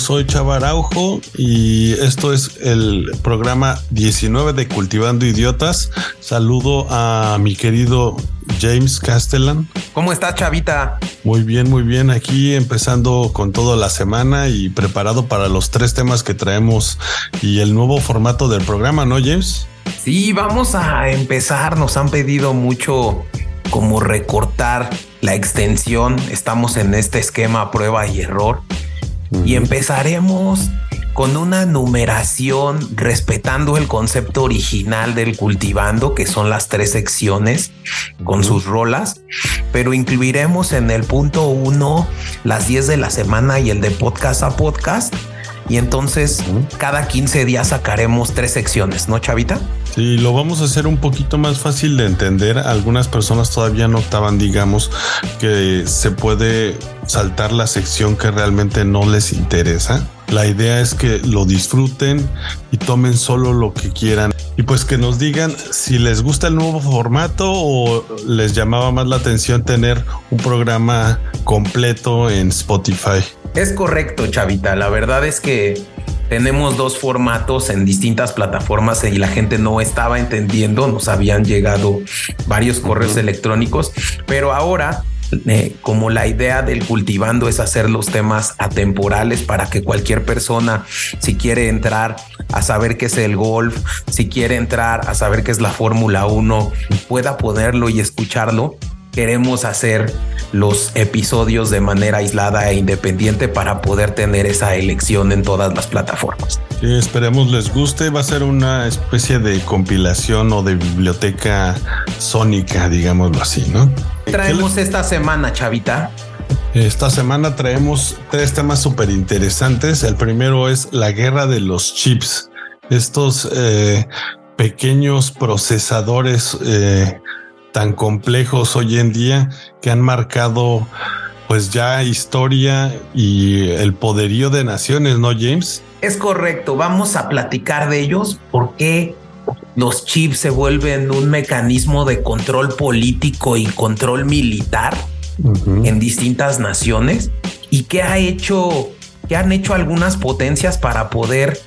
soy Chava Araujo y esto es el programa 19 de Cultivando Idiotas. Saludo a mi querido James Castellan. ¿Cómo estás, Chavita? Muy bien, muy bien. Aquí empezando con toda la semana y preparado para los tres temas que traemos y el nuevo formato del programa, ¿no, James? Sí, vamos a empezar. Nos han pedido mucho como recortar la extensión. Estamos en este esquema prueba y error. Y empezaremos con una numeración respetando el concepto original del cultivando, que son las tres secciones con sus rolas, pero incluiremos en el punto uno las 10 de la semana y el de podcast a podcast. Y entonces cada 15 días sacaremos tres secciones, ¿no, Chavita? Sí, lo vamos a hacer un poquito más fácil de entender. Algunas personas todavía notaban, digamos, que se puede saltar la sección que realmente no les interesa. La idea es que lo disfruten y tomen solo lo que quieran. Y pues que nos digan si les gusta el nuevo formato o les llamaba más la atención tener un programa completo en Spotify. Es correcto, Chavita. La verdad es que tenemos dos formatos en distintas plataformas y la gente no estaba entendiendo, nos habían llegado varios correos electrónicos, pero ahora eh, como la idea del cultivando es hacer los temas atemporales para que cualquier persona, si quiere entrar a saber qué es el golf, si quiere entrar a saber qué es la Fórmula 1, pueda ponerlo y escucharlo queremos hacer los episodios de manera aislada e independiente para poder tener esa elección en todas las plataformas. Sí, esperemos les guste. Va a ser una especie de compilación o de biblioteca sónica, digámoslo así, ¿no? Traemos esta semana, Chavita. Esta semana traemos tres temas súper interesantes. El primero es la guerra de los chips. Estos eh, pequeños procesadores eh, tan complejos hoy en día que han marcado pues ya historia y el poderío de naciones, ¿no, James? Es correcto, vamos a platicar de ellos porque los chips se vuelven un mecanismo de control político y control militar en distintas naciones y qué ha hecho, qué han hecho algunas potencias para poder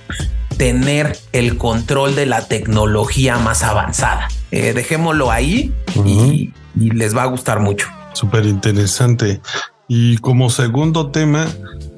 tener el control de la tecnología más avanzada. Eh, dejémoslo ahí y, y les va a gustar mucho. Súper interesante. Y como segundo tema,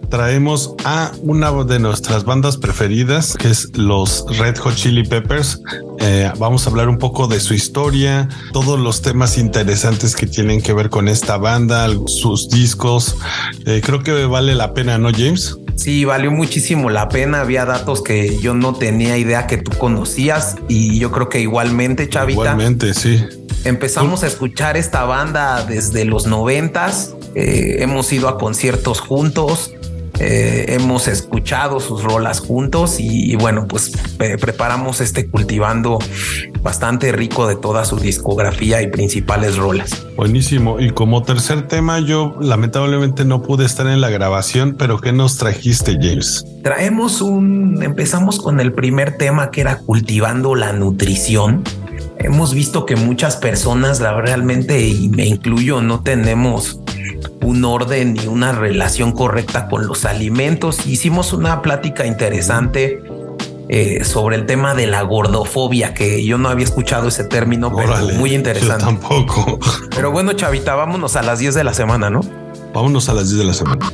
traemos a una de nuestras bandas preferidas, que es los Red Hot Chili Peppers. Eh, vamos a hablar un poco de su historia, todos los temas interesantes que tienen que ver con esta banda, sus discos. Eh, creo que vale la pena, ¿no, James? Sí, valió muchísimo la pena. Había datos que yo no tenía idea que tú conocías y yo creo que igualmente, Chavita. Igualmente, sí. Empezamos a escuchar esta banda desde los noventas. Eh, hemos ido a conciertos juntos. Eh, hemos escuchado sus rolas juntos y, bueno, pues preparamos este cultivando bastante rico de toda su discografía y principales rolas. Buenísimo. Y como tercer tema, yo lamentablemente no pude estar en la grabación, pero ¿qué nos trajiste, James? Traemos un, empezamos con el primer tema que era cultivando la nutrición hemos visto que muchas personas la realmente y me incluyo no tenemos un orden ni una relación correcta con los alimentos. Hicimos una plática interesante eh, sobre el tema de la gordofobia, que yo no había escuchado ese término, pero muy interesante. tampoco. Pero bueno, Chavita, vámonos a las 10 de la semana, ¿no? Vámonos a las 10 de la semana.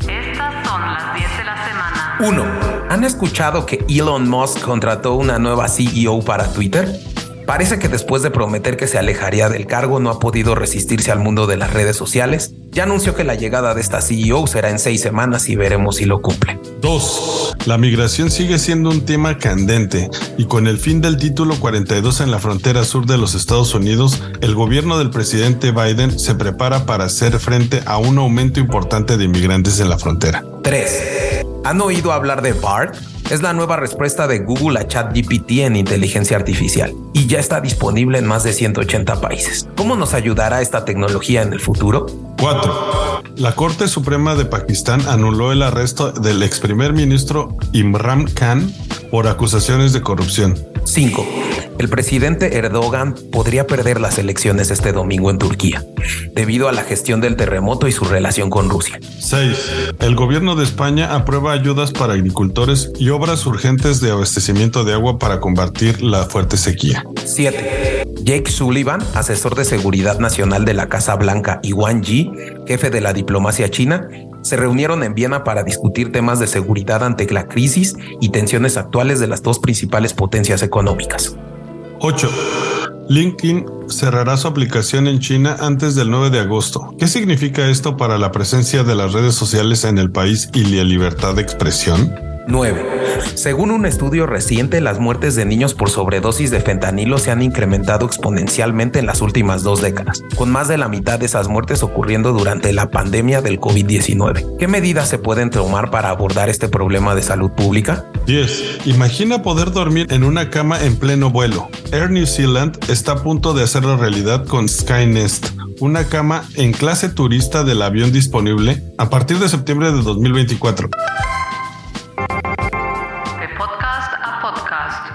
Estas son las 10 de la semana. Uno, ¿han escuchado que Elon Musk contrató una nueva CEO para Twitter? Parece que después de prometer que se alejaría del cargo no ha podido resistirse al mundo de las redes sociales. Ya anunció que la llegada de esta CEO será en seis semanas y veremos si lo cumple. 2. La migración sigue siendo un tema candente y con el fin del título 42 en la frontera sur de los Estados Unidos, el gobierno del presidente Biden se prepara para hacer frente a un aumento importante de inmigrantes en la frontera. 3. ¿Han oído hablar de BART? Es la nueva respuesta de Google a ChatGPT en inteligencia artificial y ya está disponible en más de 180 países. ¿Cómo nos ayudará esta tecnología en el futuro? 4. La Corte Suprema de Pakistán anuló el arresto del ex primer ministro Imran Khan por acusaciones de corrupción. 5. El presidente Erdogan podría perder las elecciones este domingo en Turquía, debido a la gestión del terremoto y su relación con Rusia. 6. El gobierno de España aprueba ayudas para agricultores y obras urgentes de abastecimiento de agua para combatir la fuerte sequía. 7. Jake Sullivan, asesor de seguridad nacional de la Casa Blanca, y Wang Yi, jefe de la diplomacia china, se reunieron en Viena para discutir temas de seguridad ante la crisis y tensiones actuales de las dos principales potencias económicas. 8. LinkedIn cerrará su aplicación en China antes del 9 de agosto. ¿Qué significa esto para la presencia de las redes sociales en el país y la libertad de expresión? 9. Según un estudio reciente, las muertes de niños por sobredosis de fentanilo se han incrementado exponencialmente en las últimas dos décadas, con más de la mitad de esas muertes ocurriendo durante la pandemia del COVID-19. ¿Qué medidas se pueden tomar para abordar este problema de salud pública? 10. Imagina poder dormir en una cama en pleno vuelo. Air New Zealand está a punto de hacerlo realidad con Skynest, una cama en clase turista del avión disponible a partir de septiembre de 2024.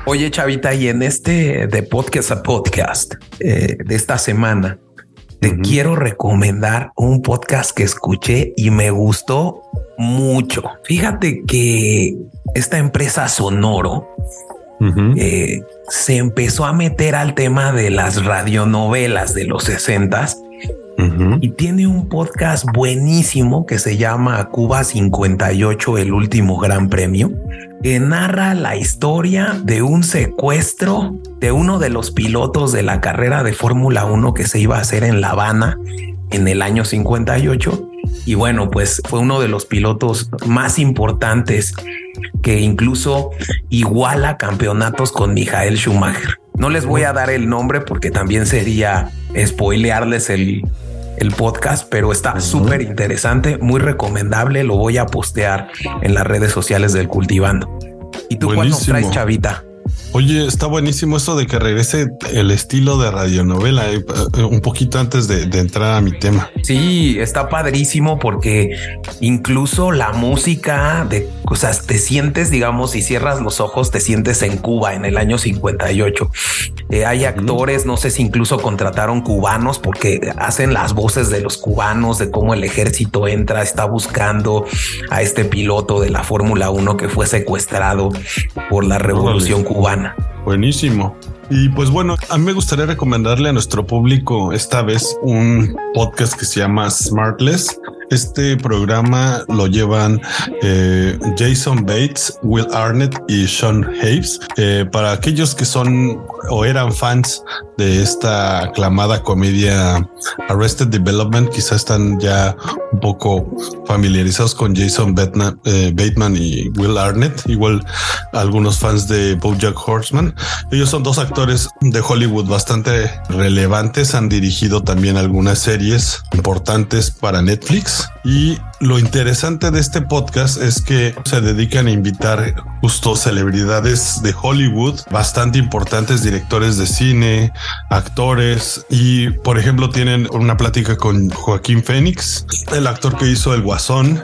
Oye, Chavita, y en este de podcast a podcast eh, de esta semana, te quiero recomendar un podcast que escuché y me gustó mucho. Fíjate que esta empresa Sonoro eh, se empezó a meter al tema de las radionovelas de los y tiene un podcast buenísimo que se llama Cuba 58, el último gran premio, que narra la historia de un secuestro de uno de los pilotos de la carrera de Fórmula 1 que se iba a hacer en La Habana en el año 58. Y bueno, pues fue uno de los pilotos más importantes que incluso iguala campeonatos con Michael Schumacher. No les voy a dar el nombre porque también sería spoilearles el, el podcast, pero está súper interesante, muy recomendable. Lo voy a postear en las redes sociales del Cultivando. ¿Y tú cuándo traes, Chavita? Oye, está buenísimo eso de que regrese el estilo de radionovela, eh, eh, un poquito antes de, entrar a mi tema. Sí, está padrísimo porque incluso la música de cosas te sientes, digamos, si cierras los ojos, te sientes en Cuba en el año 58. Eh, hay actores, no sé si incluso contrataron cubanos porque hacen las voces de los cubanos, de cómo el ejército entra, está buscando a este piloto de la Fórmula 1 que fue secuestrado por la revolución cubana. Buenísimo. Y pues bueno, a mí me gustaría recomendarle a nuestro público esta vez un podcast que se llama Smartless. Este programa lo llevan eh, Jason Bates, Will Arnett y Sean Hayes. Eh, para aquellos que son o eran fans de esta aclamada comedia Arrested Development, quizás están ya un poco familiarizados con Jason eh, Bateman, y Will Arnett, igual algunos fans de BoJack Horseman. Ellos son dos actores de Hollywood bastante relevantes, han dirigido también algunas series importantes para Netflix y lo interesante de este podcast es que se dedican a invitar justo celebridades de Hollywood, bastante importantes directores de cine, actores y por ejemplo tienen una plática con Joaquín Phoenix, el actor que hizo El Guasón.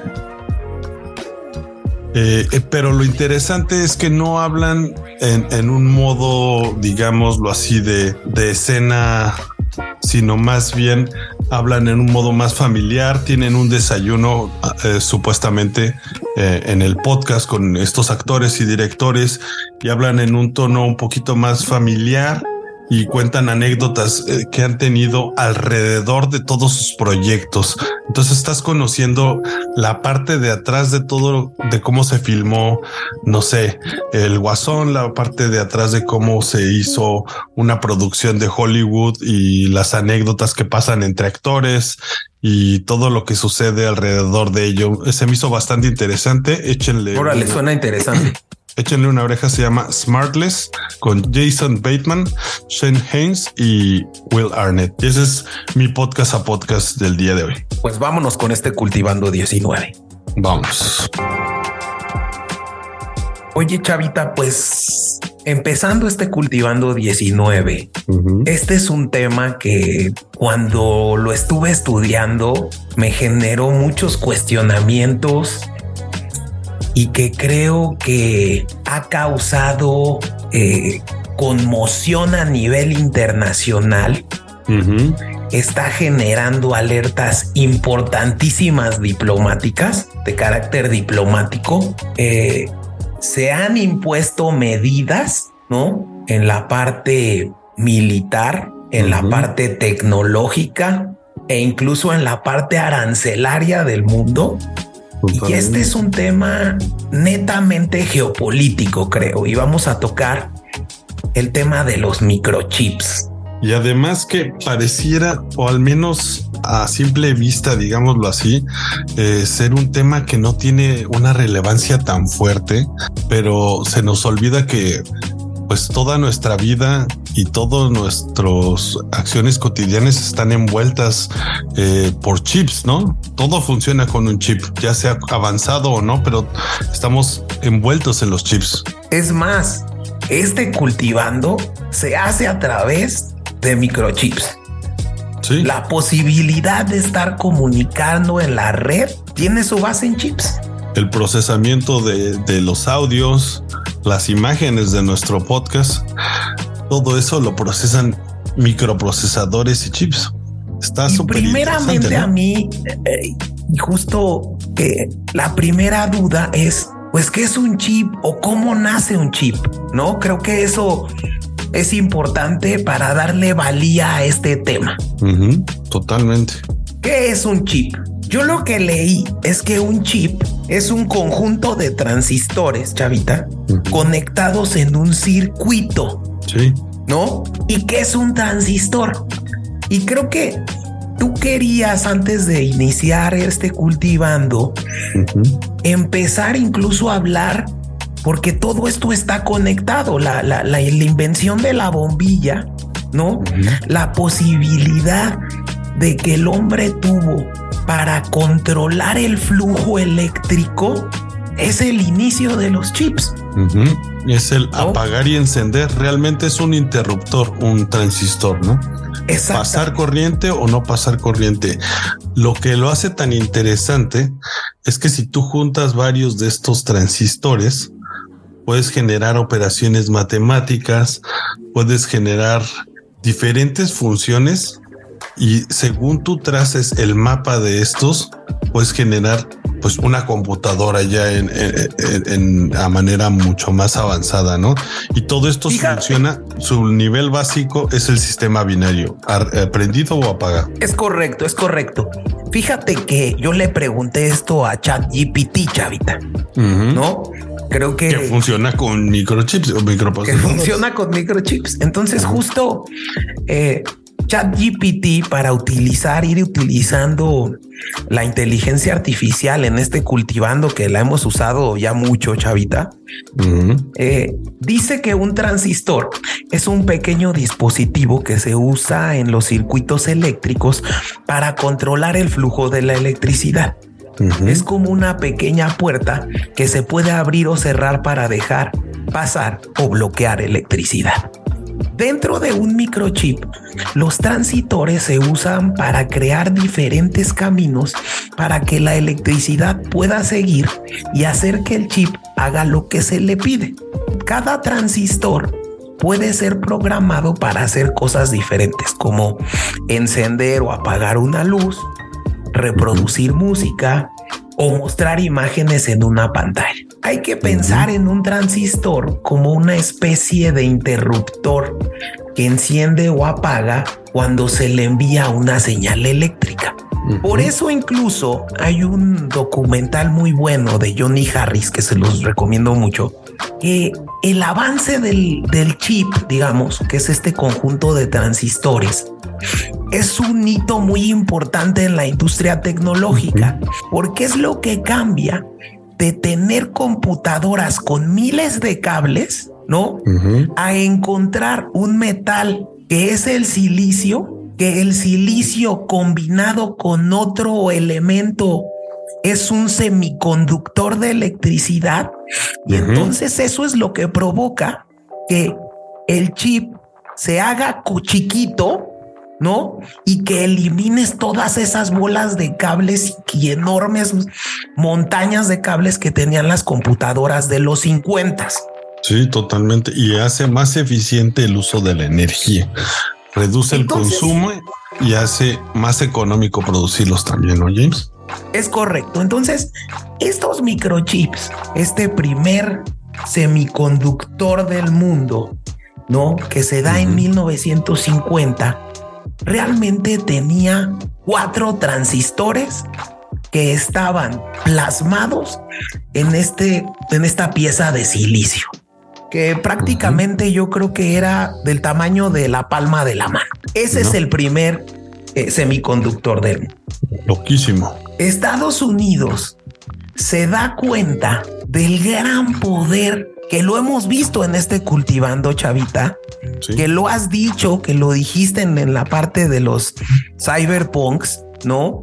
Eh, eh, pero lo interesante es que no hablan en, un modo, digámoslo así, de, de escena sino más bien hablan en un modo más familiar, tienen un desayuno eh, supuestamente eh, en el podcast con estos actores y directores y hablan en un tono un poquito más familiar y cuentan anécdotas eh, que han tenido alrededor de todos sus proyectos. Entonces estás conociendo la parte de atrás de todo, de cómo se filmó, no sé, el guasón, la parte de atrás de cómo se hizo una producción de Hollywood y las anécdotas que pasan entre actores y todo lo que sucede alrededor de ello. Se me hizo bastante interesante. Échenle. Órale, suena interesante. Échenle una oreja, se llama Smartless con Jason Bateman, Shane Haynes y Will Arnett. Y ese es mi podcast a podcast del día de hoy. Pues vámonos con este Cultivando 19. Vamos. Oye, Chavita, pues empezando este Cultivando 19, este es un tema que cuando lo estuve estudiando me generó muchos cuestionamientos y que creo que ha causado eh, conmoción a nivel internacional está generando alertas importantísimas diplomáticas de carácter diplomático. Eh, se han impuesto medidas, ¿no? En la parte militar, en la parte tecnológica e incluso en la parte arancelaria del mundo. Y este es un tema netamente geopolítico, creo, y vamos a tocar el tema de los microchips. Y además que pareciera, o al menos a simple vista, digámoslo así, eh, ser un tema que no tiene una relevancia tan fuerte, pero se nos olvida que pues toda nuestra vida y todas nuestras acciones cotidianas están envueltas eh, por chips, ¿no? Todo funciona con un chip, ya sea avanzado o no, pero estamos envueltos en los chips. Es más, este cultivando se hace a través de microchips. Sí. La posibilidad de estar comunicando en la red tiene su base en chips. El procesamiento de, los audios, las imágenes de nuestro podcast, todo eso lo procesan microprocesadores y chips. Está súper Primeramente a mí, eh, y justo que la primera duda es, pues, ¿qué es un chip o cómo nace un chip? No creo que eso es importante para darle valía a este tema. totalmente. ¿Qué es un chip? Yo lo que leí es que un chip es un conjunto de transistores, chavita, conectados en un circuito. Sí. ¿No? ¿Y qué es un transistor? Y creo que tú querías antes de iniciar este cultivando, empezar incluso a hablar porque todo esto está conectado. La, la, la, invención de la bombilla, ¿no? La posibilidad de que el hombre tuvo para controlar el flujo eléctrico es el inicio de los chips. Es el apagar y encender. Realmente es un interruptor, un transistor, ¿no? Pasar corriente o no pasar corriente. Lo que lo hace tan interesante es que si tú juntas varios de estos transistores, puedes generar operaciones matemáticas, puedes generar diferentes funciones y según tú traces el mapa de estos, puedes generar pues una computadora ya en, en, a manera mucho más avanzada, ¿no? Y todo esto funciona, su nivel básico es el sistema binario, prendido o apagado. Es correcto, es correcto. Fíjate que yo le pregunté esto a ChatGPT, chavita, ¿no? creo que, que funciona con microchips o microprocesadores. Que funciona con microchips. Entonces, justo eh, ChatGPT para utilizar, ir utilizando la inteligencia artificial en este cultivando que la hemos usado ya mucho, chavita. Eh, dice que un transistor es un pequeño dispositivo que se usa en los circuitos eléctricos para controlar el flujo de la electricidad. Es como una pequeña puerta que se puede abrir o cerrar para dejar pasar o bloquear electricidad. Dentro de un microchip, los transitores se usan para crear diferentes caminos para que la electricidad pueda seguir y hacer que el chip haga lo que se le pide. Cada transistor puede ser programado para hacer cosas diferentes como encender o apagar una luz, reproducir música o mostrar imágenes en una pantalla. Hay que pensar en un transistor como una especie de interruptor que enciende o apaga cuando se le envía una señal eléctrica. Por eso incluso hay un documental muy bueno de Johnny Harris que se los recomiendo mucho, que el avance del, del chip, digamos, que es este conjunto de transistores, es un hito muy importante en la industria tecnológica, porque es lo que cambia de tener computadoras con miles de cables, ¿no? A encontrar un metal que es el silicio, que el silicio combinado con otro elemento es un semiconductor de electricidad. Y entonces eso es lo que provoca que el chip se haga chiquito ¿no? Y que elimines todas esas bolas de cables y enormes montañas de cables que tenían las computadoras de los 50. Sí, totalmente. Y hace más eficiente el uso de la energía. Reduce el consumo y hace más económico producirlos también, ¿no, James? Es correcto. Entonces, estos microchips, este primer semiconductor del mundo, ¿no? Que se da en 1950, realmente tenía cuatro transistores que estaban plasmados en este en esta pieza de silicio que prácticamente yo creo que era del tamaño de la palma de la mano. Ese es el primer eh, semiconductor del mundo. Loquísimo. Estados Unidos se da cuenta del gran poder que lo hemos visto en este cultivando chavita, que lo has dicho, que lo dijiste en, la parte de los cyberpunks, ¿no?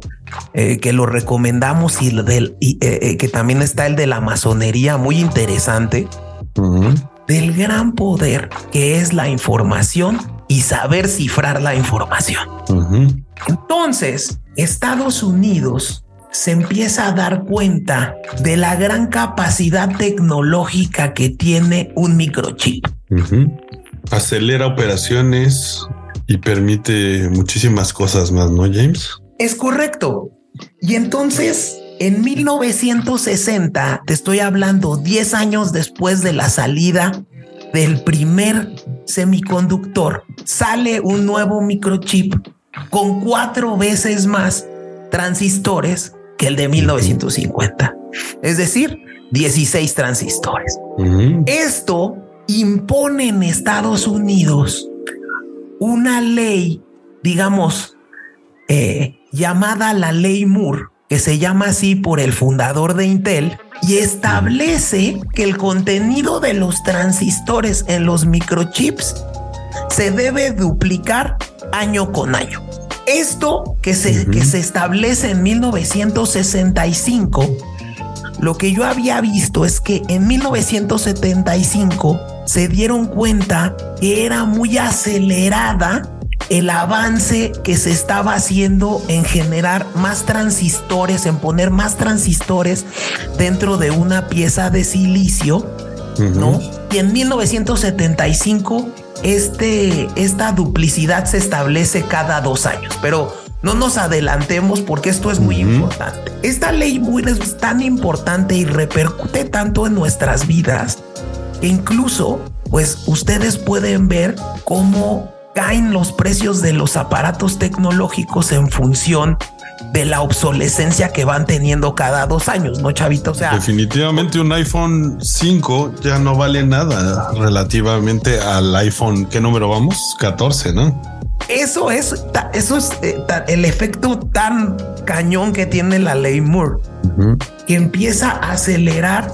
Eh, que lo recomendamos y, del, y eh, que también está el de la masonería, muy interesante del gran poder que es la información y saber cifrar la información. Entonces, Estados Unidos se empieza a dar cuenta de la gran capacidad tecnológica que tiene un microchip. Acelera operaciones y permite muchísimas cosas más, ¿no, James? Es correcto. Y entonces en 1960, te estoy hablando 10 años después de la salida del primer semiconductor, sale un nuevo microchip con cuatro veces más transistores que el de 1950. Es decir, 16 transistores. Esto impone en Estados Unidos una ley, digamos, eh, llamada la ley Moore, que se llama así por el fundador de Intel, y establece que el contenido de los transistores en los microchips se debe duplicar año con año. Esto que se, que se establece en 1965, lo que yo había visto es que en 1975 se dieron cuenta que era muy acelerada el avance que se estaba haciendo en generar más transistores, en poner más transistores dentro de una pieza de silicio, ¿no? Y en 1975 este, esta duplicidad se establece cada dos años, pero no nos adelantemos porque esto es muy importante. Esta ley es tan importante y repercute tanto en nuestras vidas que incluso, pues ustedes pueden ver cómo caen los precios de los aparatos tecnológicos en función de la obsolescencia que van teniendo cada dos años, ¿no, Chavito? O sea, definitivamente un iPhone 5 ya no vale nada relativamente al iPhone, ¿qué número vamos? 14, ¿no? Eso es, eso es eh, el efecto tan cañón que tiene la ley Moore, que empieza a acelerar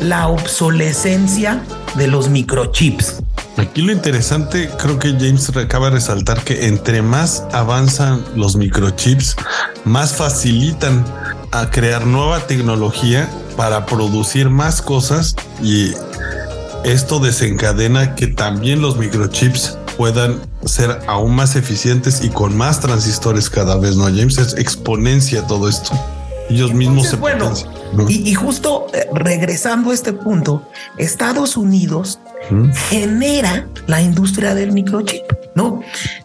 la obsolescencia de los microchips. Aquí lo interesante, creo que James acaba de resaltar que entre más avanzan los microchips, más facilitan a crear nueva tecnología para producir más cosas y esto desencadena que también los microchips puedan ser aún más eficientes y con más transistores cada vez, ¿no? James es exponencia todo esto. Ellos mismos se bueno, y, justo eh, regresando a este punto, Estados Unidos genera la industria del microchip, ¿no?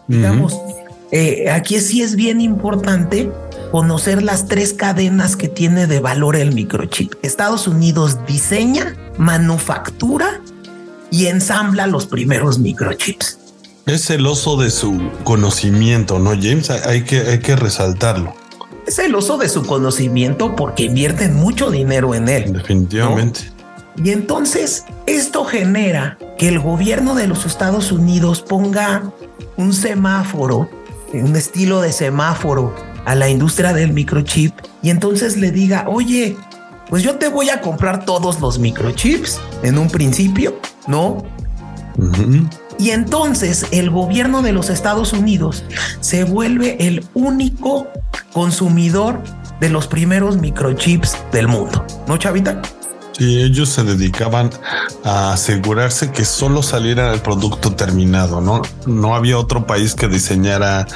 Digamos, eh, aquí sí es bien importante conocer las tres cadenas que tiene de valor el microchip. Estados Unidos diseña, manufactura y ensambla los primeros microchips. Es celoso de su conocimiento, ¿no, James? Hay que, hay que resaltarlo. Es celoso de su conocimiento porque invierten mucho dinero en él. Definitivamente. Y entonces esto genera que el gobierno de los Estados Unidos ponga un semáforo, un estilo de semáforo a la industria del microchip y entonces le diga, oye, pues yo te voy a comprar todos los microchips en un principio, ¿no? Y entonces el gobierno de los Estados Unidos se vuelve el único consumidor de los primeros microchips del mundo, ¿no, Chavita? Y ellos se dedicaban a asegurarse que solo saliera el producto terminado, ¿no? No había otro país que diseñara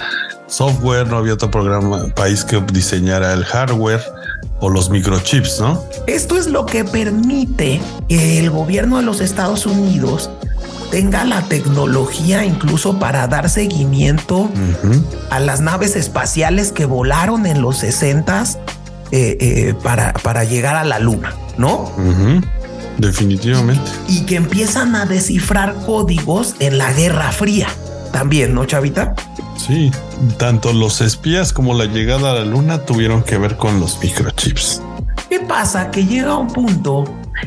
software, no había otro programa, país que diseñara el hardware. o los microchips, ¿no? Esto es lo que permite que el gobierno de los Estados Unidos tenga la tecnología incluso para dar seguimiento a las naves espaciales que volaron en los 60 eh, eh, para, para llegar a la luna, ¿no? Definitivamente. Y que empiezan a descifrar códigos en la Guerra Fría. También, ¿no, Chavita? Sí, tanto los espías como la llegada a la luna tuvieron que ver con los microchips. ¿Qué pasa? Que llega un punto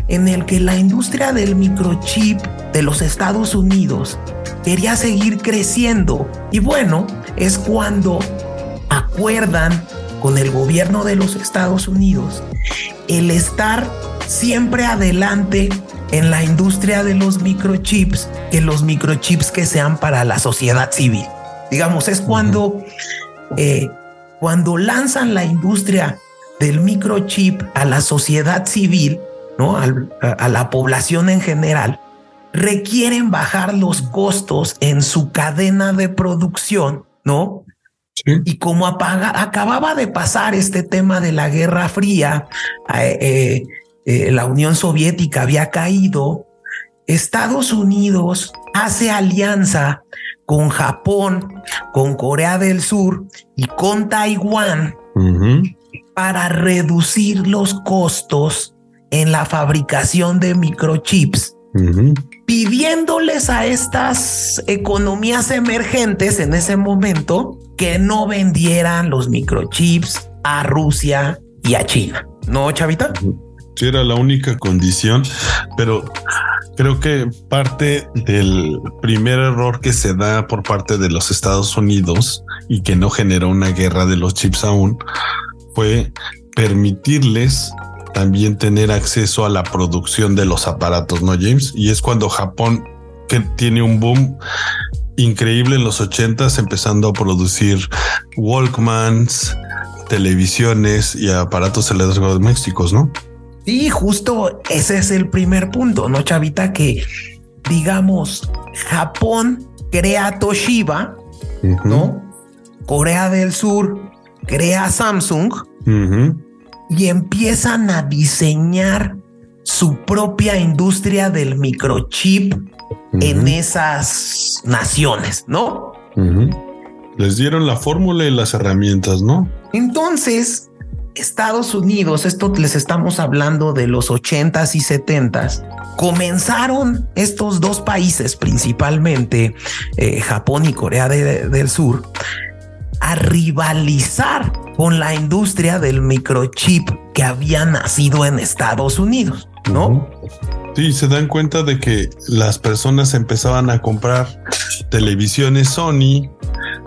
en el que la industria del microchip de los Estados Unidos quería seguir creciendo. Y bueno, es cuando acuerdan con el gobierno de los Estados Unidos el estar siempre adelante en la industria de los microchips que los microchips que sean para la sociedad civil. Digamos, es cuando, eh, cuando lanzan la industria del microchip a la sociedad civil, ¿no? a, la población en general, requieren bajar los costos en su cadena de producción, ¿no? Y como acababa de pasar este tema de la Guerra Fría, eh, eh, eh, la Unión Soviética había caído, Estados Unidos hace alianza con Japón, con Corea del Sur y con Taiwán para reducir los costos en la fabricación de microchips, pidiéndoles a estas economías emergentes en ese momento que no vendieran los microchips a Rusia y a China. ¿No, Chavita? Sí, era la única condición, pero creo que parte del primer error que se da por parte de los Estados Unidos y que no generó una guerra de los chips aún fue permitirles también tener acceso a la producción de los aparatos, ¿no, James? Y es cuando Japón, que tiene un boom increíble en los ochentas, empezando a producir Walkmans, televisiones y aparatos electrodomésticos, ¿no? Sí, justo ese es el primer punto, ¿no, Chavita? Que digamos, Japón crea Toshiba, ¿no? Corea del Sur crea Samsung y empiezan a diseñar su propia industria del microchip en esas naciones, ¿no? Les dieron la fórmula y las herramientas, ¿no? Entonces, Estados Unidos, esto les estamos hablando de los 80s y 70s, comenzaron estos dos países, principalmente eh, Japón y Corea del Sur, a rivalizar con la industria del microchip que había nacido en Estados Unidos, ¿no? Sí, se dan cuenta de que las personas empezaban a comprar televisiones Sony,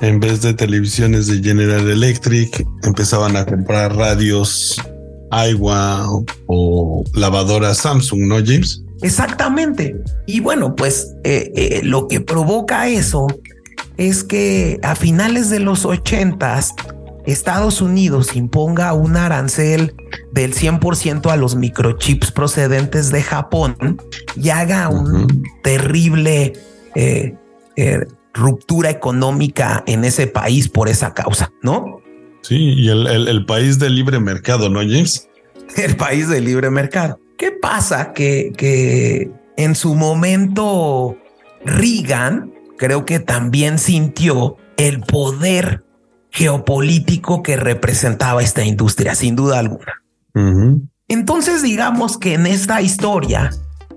en vez de televisiones de General Electric, empezaban a comprar radios Aiwa o, lavadoras Samsung, ¿no, James? Exactamente. Y bueno, pues eh, eh, lo que provoca eso es que a finales de los ochentas Estados Unidos imponga un arancel del 100% a los microchips procedentes de Japón y haga un terrible eh, ruptura económica en ese país por esa causa, ¿no? Sí, y el, país de libre mercado, ¿no, James? El país de libre mercado. ¿Qué pasa? Que, que en su momento Reagan creo que también sintió el poder geopolítico que representaba esta industria, sin duda alguna. Entonces digamos que en esta historia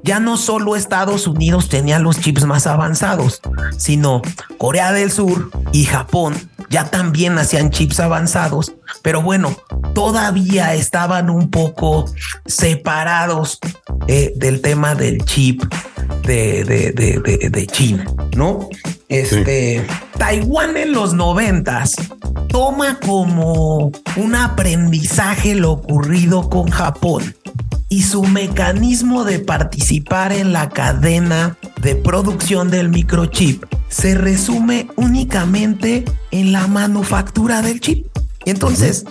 ya no solo Estados Unidos tenía los chips más avanzados, sino Corea del Sur y Japón ya también hacían chips avanzados, pero bueno, todavía estaban un poco separados eh, del tema del chip de, de, China, ¿no? Este, Taiwán en los noventas toma como un aprendizaje lo ocurrido con Japón y su mecanismo de participar en la cadena de producción del microchip se resume únicamente en la manufactura del chip. Y entonces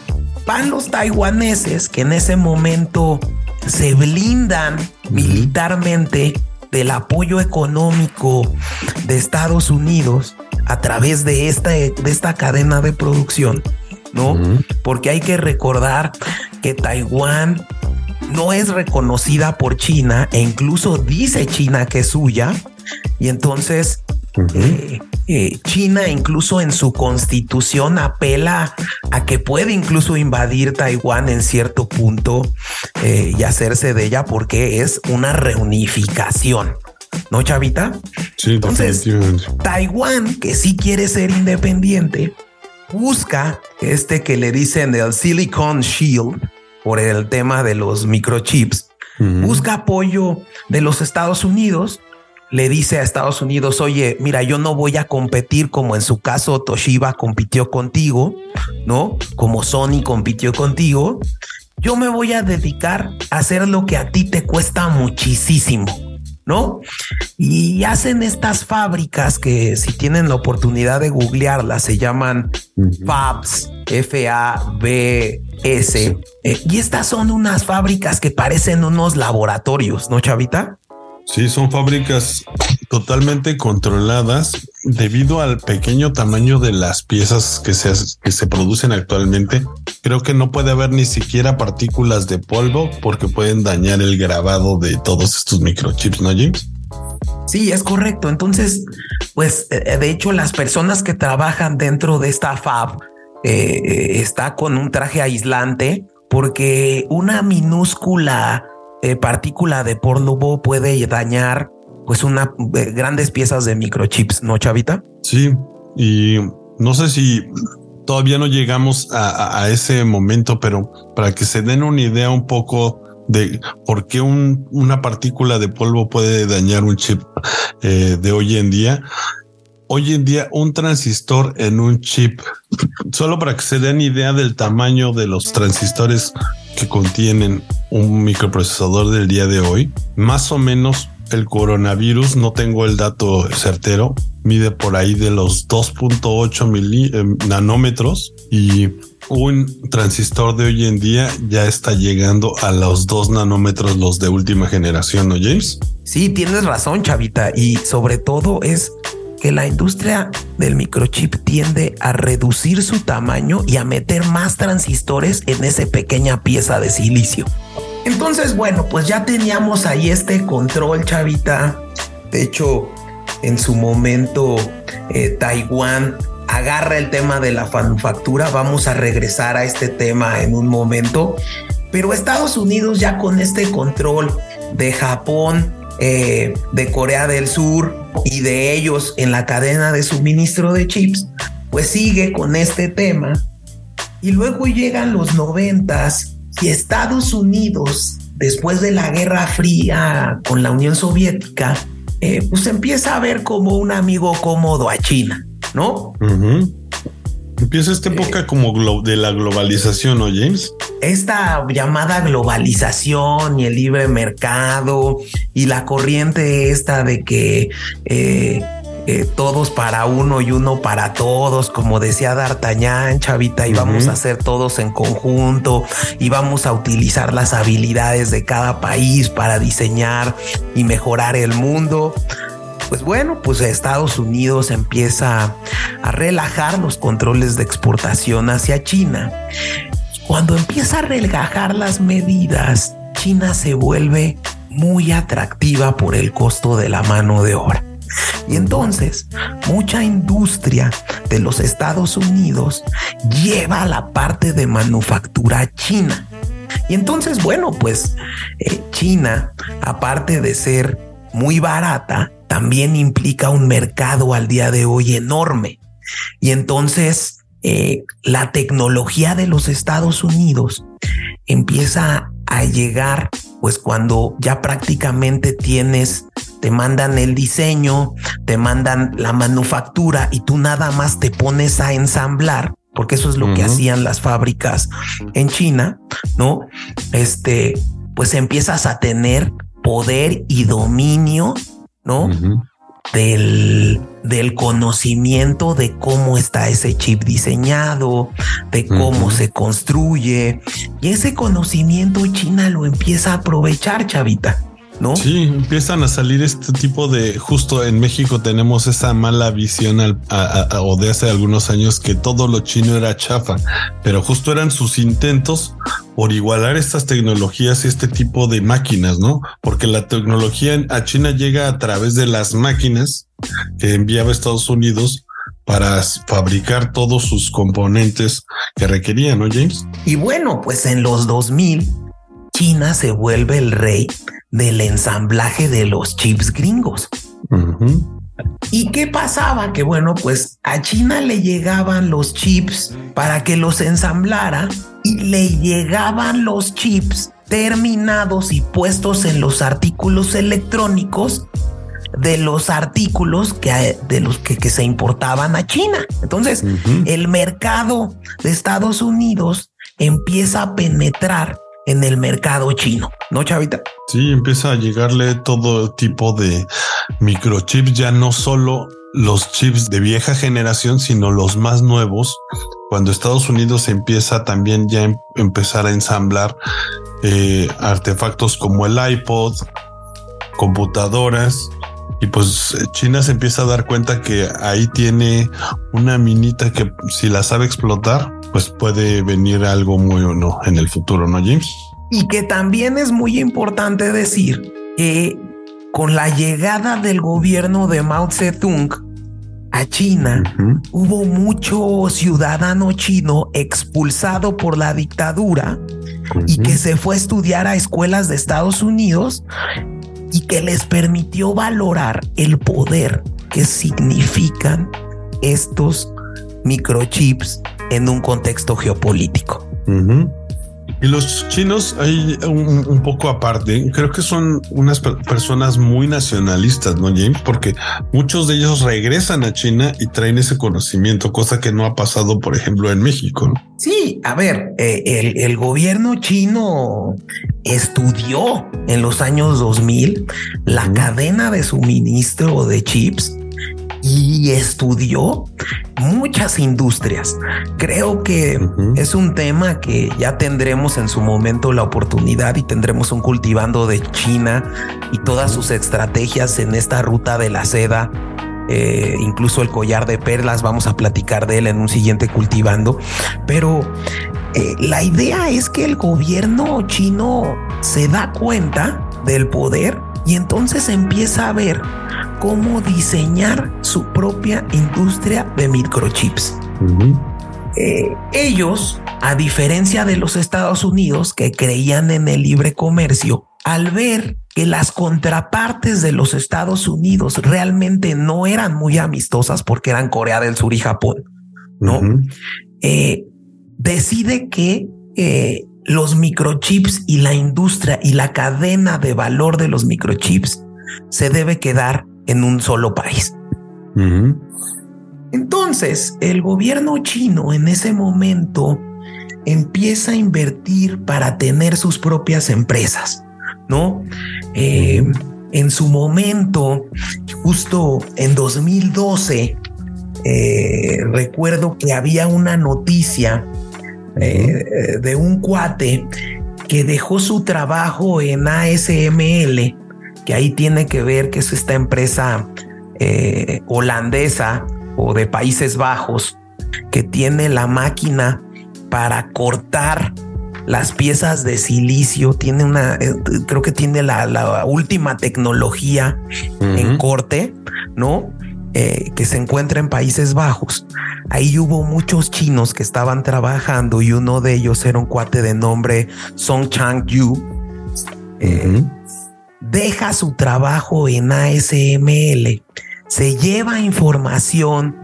van los taiwaneses que en ese momento se blindan militarmente del apoyo económico de Estados Unidos a través de esta, de esta cadena de producción ¿no? Porque hay que recordar que Taiwán no es reconocida por China e incluso dice China que es suya. Y entonces eh, eh, China incluso en su constitución apela a que puede incluso invadir Taiwán en cierto punto eh, y hacerse de ella porque es una reunificación. ¿No, Chavita? Sí, Entonces, Taiwán, que sí quiere ser independiente, busca este que le dicen el Silicon Shield por el tema de los microchips, busca apoyo de los Estados Unidos le dice a Estados Unidos, oye, mira, yo no voy a competir como en su caso Toshiba compitió contigo, ¿no? Como Sony compitió contigo. Yo me voy a dedicar a hacer lo que a ti te cuesta muchísimo, ¿no? Y hacen estas fábricas que si tienen la oportunidad de googlearlas se llaman Fabs, F-A-B-S. Eh, y estas son unas fábricas que parecen unos laboratorios, ¿no, Chavita? Sí, son fábricas totalmente controladas debido al pequeño tamaño de las piezas que se, que se producen actualmente. Creo que no puede haber ni siquiera partículas de polvo porque pueden dañar el grabado de todos estos microchips, ¿no, James? Sí, es correcto. Entonces, pues eh, de hecho las personas que trabajan dentro de esta fab eh, eh, está con un traje aislante porque una minúscula eh, partícula de polvo puede dañar pues una eh, grandes piezas de microchips, ¿no, Chavita? Sí, y no sé si todavía no llegamos a, ese momento, pero para que se den una idea un poco de por qué una partícula de polvo puede dañar un chip eh, de hoy en día. Hoy en día un transistor en un chip, solo para que se den idea del tamaño de los transistores que contienen un microprocesador del día de hoy, más o menos el coronavirus, no tengo el dato certero, mide por ahí de los 2.8 eh, nanómetros y un transistor de hoy en día ya está llegando a los 2 nanómetros, los de última generación, ¿no, James? Sí, tienes razón, Chavita, y sobre todo es que la industria del microchip tiende a reducir su tamaño y a meter más transistores en esa pequeña pieza de silicio. Entonces, bueno, pues ya teníamos ahí este control, chavita. De hecho, en su momento, eh, Taiwán agarra el tema de la manufactura. Vamos a regresar a este tema en un momento. Pero Estados Unidos ya con este control de Japón, eh, de Corea del Sur y de ellos en la cadena de suministro de chips, pues sigue con este tema. Y luego llegan los noventas y Estados Unidos, después de la Guerra Fría con la Unión Soviética, eh, pues empieza a ver como un amigo cómodo a China, ¿no? Empieza esta época como de la globalización, ¿no, James? Esta llamada globalización y el libre mercado y la corriente esta de que eh, eh, todos para uno y uno para todos, como decía D'Artagnan, chavita, y vamos a hacer todos en conjunto y vamos a utilizar las habilidades de cada país para diseñar y mejorar el mundo pues bueno, pues Estados Unidos empieza a relajar los controles de exportación hacia China. Cuando empieza a relajar las medidas, China se vuelve muy atractiva por el costo de la mano de obra. Y entonces, mucha industria de los Estados Unidos lleva la parte de manufactura china. Y entonces, bueno, pues eh, China, aparte de ser muy barata, también implica un mercado al día de hoy enorme. Y entonces eh, la tecnología de los Estados Unidos empieza a llegar, pues cuando ya prácticamente tienes, te mandan el diseño, te mandan la manufactura y tú nada más te pones a ensamblar porque eso es lo que hacían las fábricas en China, ¿no? Este, pues empiezas a tener poder y dominio ¿no? Del, del, conocimiento de cómo está ese chip diseñado, de cómo se construye. Y ese conocimiento China lo empieza a aprovechar, chavita. ¿No? Sí, empiezan a salir este tipo de, justo en México tenemos esa mala visión al, o de hace algunos años que todo lo chino era chafa, pero justo eran sus intentos por igualar estas tecnologías y este tipo de máquinas, ¿no? Porque la tecnología a China llega a través de las máquinas que enviaba Estados Unidos para fabricar todos sus componentes que requerían, ¿no, James? Y bueno, pues en los 2000, China se vuelve el rey del ensamblaje de los chips gringos. ¿Y qué pasaba? Que bueno, pues a China le llegaban los chips para que los ensamblara y le llegaban los chips terminados y puestos en los artículos electrónicos de los artículos que, de los que, se importaban a China. Entonces, el mercado de Estados Unidos empieza a penetrar en el mercado chino, ¿no, Chavita? Sí, empieza a llegarle todo tipo de microchips, ya no solo los chips de vieja generación, sino los más nuevos. Cuando Estados Unidos empieza también ya em, empezar a ensamblar eh, artefactos como el iPod, computadoras, y pues China se empieza a dar cuenta que ahí tiene una minita que si la sabe explotar, pues puede venir algo muy o no en el futuro, ¿no, James? Y que también es muy importante decir que con la llegada del gobierno de Mao Zedong a China, hubo mucho ciudadano chino expulsado por la dictadura y que se fue a estudiar a escuelas de Estados Unidos y que les permitió valorar el poder que significan estos microchips en un contexto geopolítico. Y los chinos, hay un, poco aparte, creo que son unas personas muy nacionalistas, ¿no, James? Porque muchos de ellos regresan a China y traen ese conocimiento, cosa que no ha pasado, por ejemplo, en México. Sí, a ver, eh, el, el, gobierno chino estudió en los años 2000 la cadena de suministro de chips y estudió muchas industrias. Creo que es un tema que ya tendremos en su momento la oportunidad y tendremos un cultivando de China y todas sus estrategias en esta ruta de la seda. Eh, incluso el collar de perlas, vamos a platicar de él en un siguiente cultivando, pero eh, la idea es que el gobierno chino se da cuenta del poder y entonces empieza a ver cómo diseñar su propia industria de microchips. Eh, ellos, a diferencia de los Estados Unidos que creían en el libre comercio, al ver que las contrapartes de los Estados Unidos realmente no eran muy amistosas porque eran Corea del Sur y Japón, ¿no? Eh, decide que eh, los microchips y la industria y la cadena de valor de los microchips se debe quedar en un solo país. Entonces, el gobierno chino en ese momento empieza a invertir para tener sus propias empresas, ¿no? Eh, en su momento, justo en 2012, eh, recuerdo que había una noticia eh, de un cuate que dejó su trabajo en ASML que ahí tiene que ver que es esta empresa eh, holandesa o de Países Bajos que tiene la máquina para cortar las piezas de silicio, tiene una, eh, creo que tiene la, última tecnología en corte, ¿no? Eh, que se encuentra en Países Bajos. Ahí hubo muchos chinos que estaban trabajando y uno de ellos era un cuate de nombre Song Chang Yu deja su trabajo en ASML, se lleva información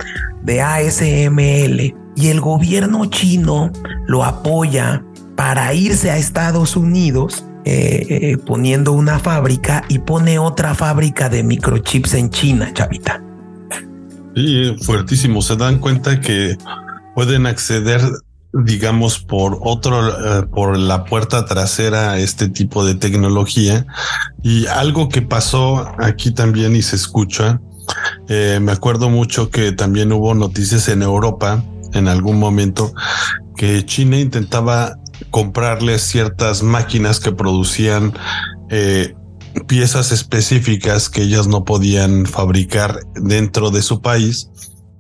de ASML y el gobierno chino lo apoya para irse a Estados Unidos eh, eh, poniendo una fábrica y pone otra fábrica de microchips en China, chavita. Sí, fuertísimo. Se dan cuenta que pueden acceder digamos, por otro, eh, por la puerta trasera este tipo de tecnología. Y algo que pasó aquí también y se escucha, eh, me acuerdo mucho que también hubo noticias en Europa en algún momento que China intentaba comprarle ciertas máquinas que producían eh, piezas específicas que ellas no podían fabricar dentro de su país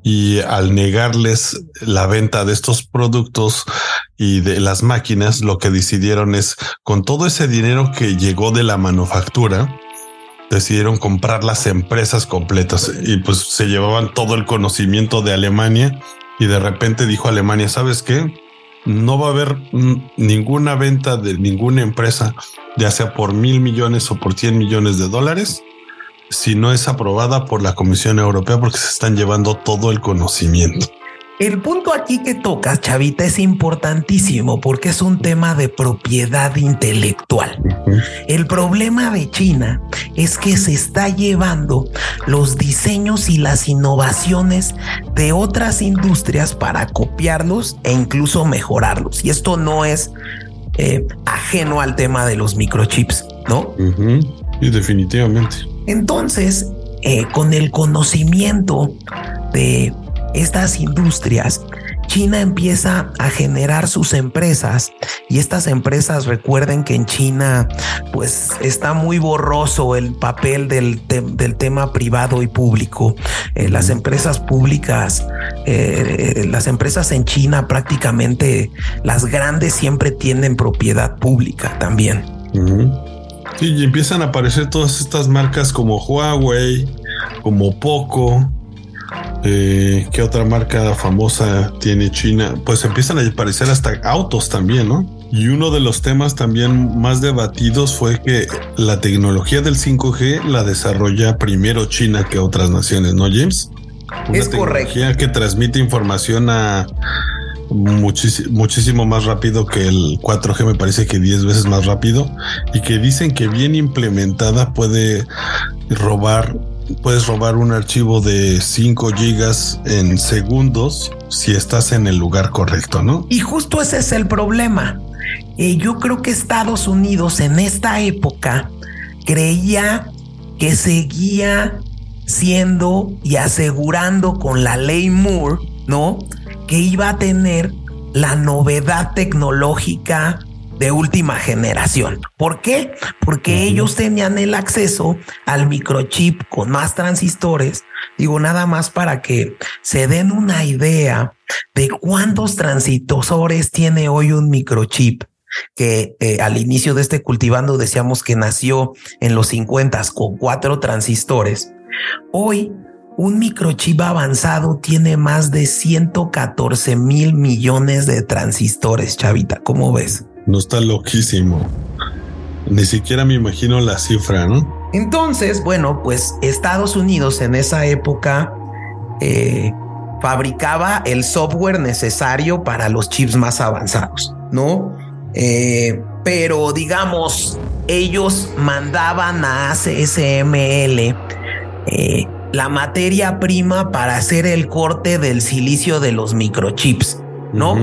y al negarles la venta de estos productos y de las máquinas, lo que decidieron es con todo ese dinero que llegó de la manufactura, decidieron comprar las empresas completas y pues se llevaban todo el conocimiento de Alemania y de repente dijo Alemania, ¿sabes qué? No va a haber ninguna venta de ninguna empresa, ya sea por mil millones o por cien millones de dólares, si no es aprobada por la Comisión Europea porque se están llevando todo el conocimiento. El punto aquí que tocas, Chavita, es importantísimo porque es un tema de propiedad intelectual. El problema de China es que se está llevando los diseños y las innovaciones de otras industrias para copiarlos e incluso mejorarlos. Y esto no es eh, ajeno al tema de los microchips, ¿no? Y definitivamente. Entonces, eh, con el conocimiento de estas industrias, China empieza a generar sus empresas y estas empresas recuerden que en China pues está muy borroso el papel del, del tema privado y público. Eh, las empresas públicas, eh, las empresas en China prácticamente las grandes siempre tienen propiedad pública también. Sí, y empiezan a aparecer todas estas marcas como Huawei, como Poco. Eh, ¿Qué otra marca famosa tiene China? Pues empiezan a aparecer hasta autos también, ¿no? Y uno de los temas también más debatidos fue que la tecnología del 5G la desarrolla primero China que otras naciones, ¿no, James? Una es tecnología que transmite información a muchísimo más rápido que el 4G, me parece que 10 veces más rápido, y que dicen que bien implementada puede robar, puedes robar un archivo de 5 gigas en segundos si estás en el lugar correcto, ¿no? Y justo ese es el problema. Eh, yo creo que Estados Unidos en esta época creía que seguía siendo y asegurando con la ley Moore, ¿no? Que iba a tener la novedad tecnológica de última generación. ¿Por qué? Porque ellos tenían el acceso al microchip con más transistores. Digo, nada más para que se den una idea de cuántos transistores tiene hoy un microchip que eh, al inicio de este cultivando decíamos que nació en los 50 con cuatro transistores. Hoy un microchip avanzado tiene más de 114 mil millones de transistores, chavita. ¿Cómo ves? No está loquísimo. Ni siquiera me imagino la cifra, ¿no? Entonces, bueno, pues Estados Unidos en esa época eh, fabricaba el software necesario para los chips más avanzados, ¿no? Eh, pero digamos, ellos mandaban a ACSML eh, la materia prima para hacer el corte del silicio de los microchips, ¿no?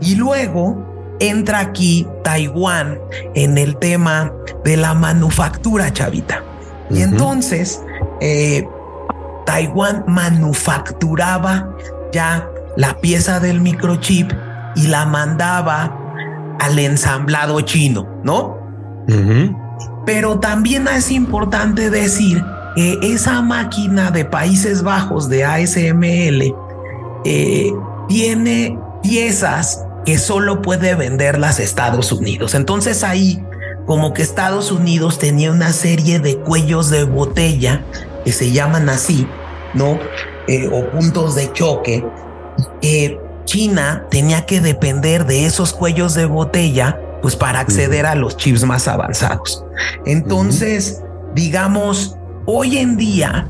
Y luego entra aquí Taiwán en el tema de la manufactura, chavita. Y entonces, eh, Taiwán manufacturaba ya la pieza del microchip y la mandaba al ensamblado chino, ¿no? Pero también es importante decir que esa máquina de Países Bajos de ASML eh, tiene piezas que solo puede venderlas Estados Unidos. Entonces ahí como que Estados Unidos tenía una serie de cuellos de botella que se llaman así, ¿no? Eh, o puntos de choque, que China tenía que depender de esos cuellos de botella, pues para acceder a los chips más avanzados. Entonces, digamos, Hoy en día,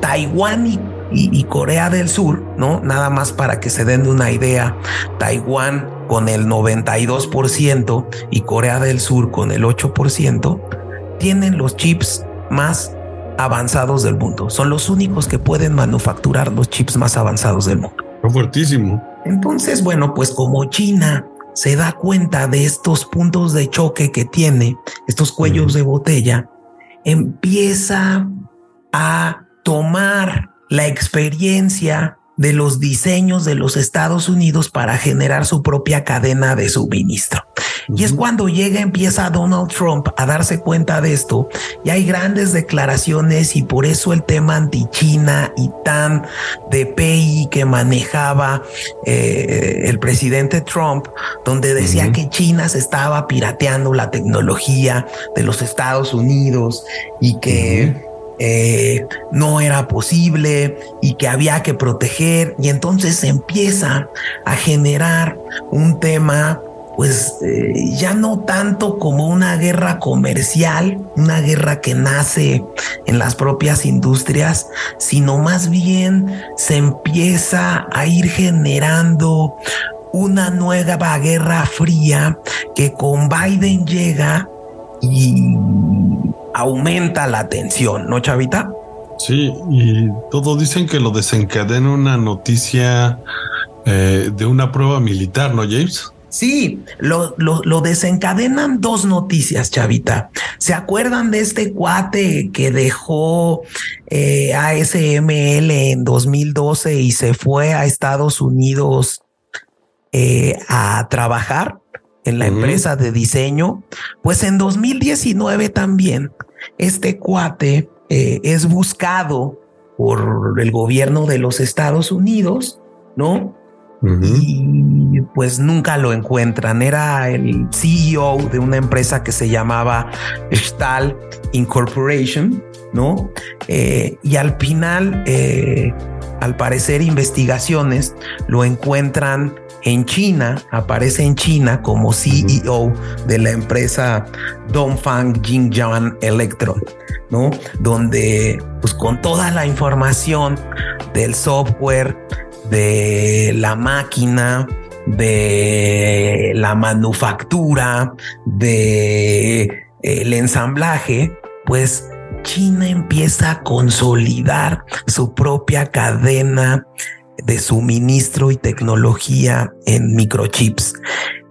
Taiwán y, Corea del Sur, ¿no? Nada más para que se den una idea, Taiwán con el 92% y Corea del Sur con el 8%, tienen los chips más avanzados del mundo. Son los únicos que pueden manufacturar los chips más avanzados del mundo. Es fuertísimo. Entonces, bueno, pues como China se da cuenta de estos puntos de choque que tiene, estos cuellos de botella, empieza a tomar la experiencia de los diseños de los Estados Unidos para generar su propia cadena de suministro. Y es cuando llega, empieza Donald Trump a darse cuenta de esto y hay grandes declaraciones y por eso el tema anti-China y tan de PI que manejaba eh, el presidente Trump, donde decía que China se estaba pirateando la tecnología de los Estados Unidos y que... Eh, no era posible y que había que proteger. Y entonces se empieza a generar un tema pues eh, ya no tanto como una guerra comercial, una guerra que nace en las propias industrias, sino más bien se empieza a ir generando una nueva guerra fría que con Biden llega y aumenta la tensión, ¿no, Chavita? Sí, y todos dicen que lo desencadena una noticia eh, de una prueba militar, ¿no, James? Sí, lo, lo, desencadenan dos noticias, Chavita. ¿Se acuerdan de este cuate que dejó eh, ASML en 2012 y se fue a Estados Unidos eh, a trabajar en la empresa de diseño? Pues en 2019 también este cuate eh, es buscado por el gobierno de los Estados Unidos, ¿no? y pues nunca lo encuentran. Era el CEO de una empresa que se llamaba Stahl Incorporation, ¿no? Eh, y al final, eh, al parecer, investigaciones lo encuentran en China, aparece en China como CEO de la empresa Dongfang Jingjiang Electron, ¿no? Donde, pues con toda la información del software, de la máquina, de la manufactura, de el ensamblaje, pues China empieza a consolidar su propia cadena de suministro y tecnología en microchips.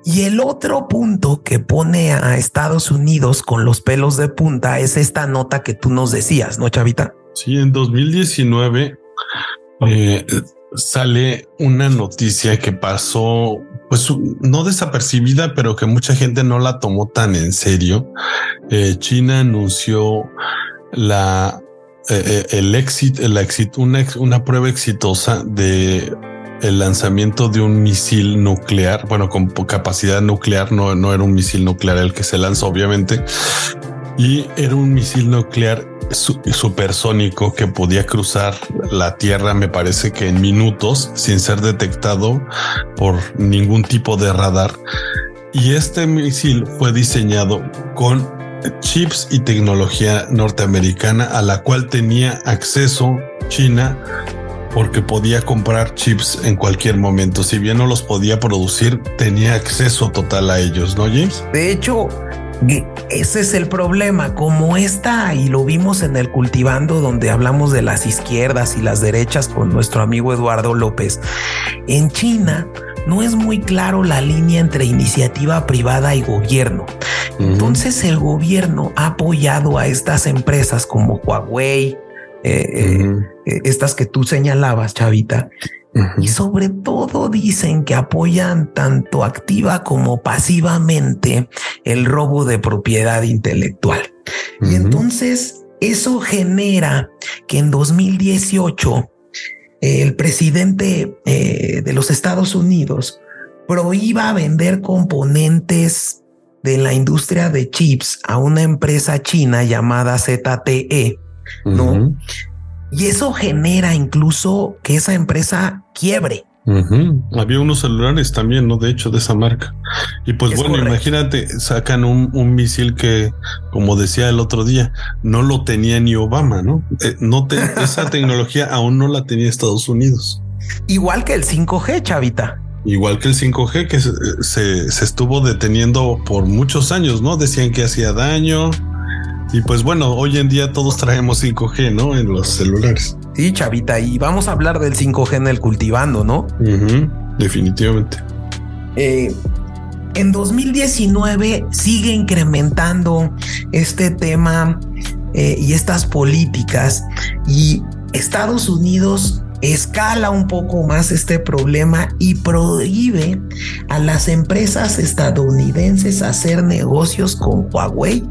Y el otro punto que pone a Estados Unidos con los pelos de punta es esta nota que tú nos decías, ¿no, Chavita? Sí, en 2019 eh, sale una noticia que pasó, pues no desapercibida, pero que mucha gente no la tomó tan en serio. Eh, China anunció la eh, eh, el éxito, el éxito, una, una prueba exitosa de el lanzamiento de un misil nuclear, bueno, con capacidad nuclear, no, no era un misil nuclear el que se lanzó, obviamente, y era un misil nuclear supersónico que podía cruzar la Tierra, me parece que en minutos, sin ser detectado por ningún tipo de radar. Y este misil fue diseñado con chips y tecnología norteamericana a la cual tenía acceso China porque podía comprar chips en cualquier momento. Si bien no los podía producir, tenía acceso total a ellos, ¿no, James? De hecho, ese es el problema, como está, y lo vimos en el cultivando donde hablamos de las izquierdas y las derechas con nuestro amigo Eduardo López. En China no es muy claro la línea entre iniciativa privada y gobierno. Entonces el gobierno ha apoyado a estas empresas como Huawei, eh, eh, eh, estas que tú señalabas, Chavita, y sobre todo dicen que apoyan tanto activa como pasivamente el robo de propiedad intelectual. Y entonces eso genera que en 2018 el presidente eh, de los Estados Unidos prohíba vender componentes de la industria de chips a una empresa china llamada ZTE, ¿no? Y eso genera incluso que esa empresa quiebre. Había unos celulares también, ¿no? De hecho, de esa marca. Y pues bueno, imagínate, sacan un, misil que, como decía el otro día, no lo tenía ni Obama, ¿no? Eh, no te, esa tecnología aún no la tenía Estados Unidos. Igual que el 5G, chavita. Igual que el 5G que se, se estuvo deteniendo por muchos años, ¿no? Decían que hacía daño, y pues bueno, hoy en día todos traemos 5G, ¿no? En los celulares. Sí, chavita, y vamos a hablar del 5G en el cultivando, ¿no? definitivamente. Eh, en 2019 sigue incrementando este tema eh, y estas políticas y Estados Unidos escala un poco más este problema y prohíbe a las empresas estadounidenses hacer negocios con Huawei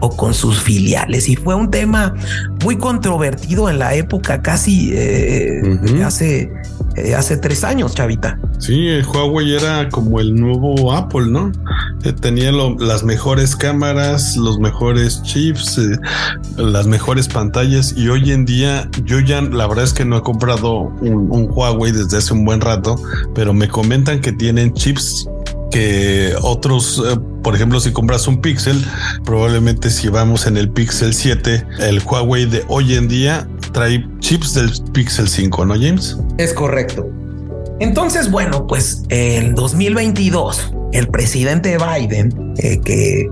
o con sus filiales. Y fue un tema muy controvertido en la época, casi eh, hace, eh, hace tres años, Chavita. Sí, el Huawei era como el nuevo Apple, ¿no? Eh, tenía las mejores cámaras, los mejores chips, las mejores pantallas y hoy en día yo ya la verdad es que no he comprado un, un Huawei desde hace un buen rato, pero me comentan que tienen chips que otros, eh, por ejemplo, si compras un Pixel, probablemente si vamos en el Pixel 7, el Huawei de hoy en día trae chips del Pixel 5, ¿no, James? Es correcto. Entonces, bueno, pues en 2022, el presidente Biden, eh, que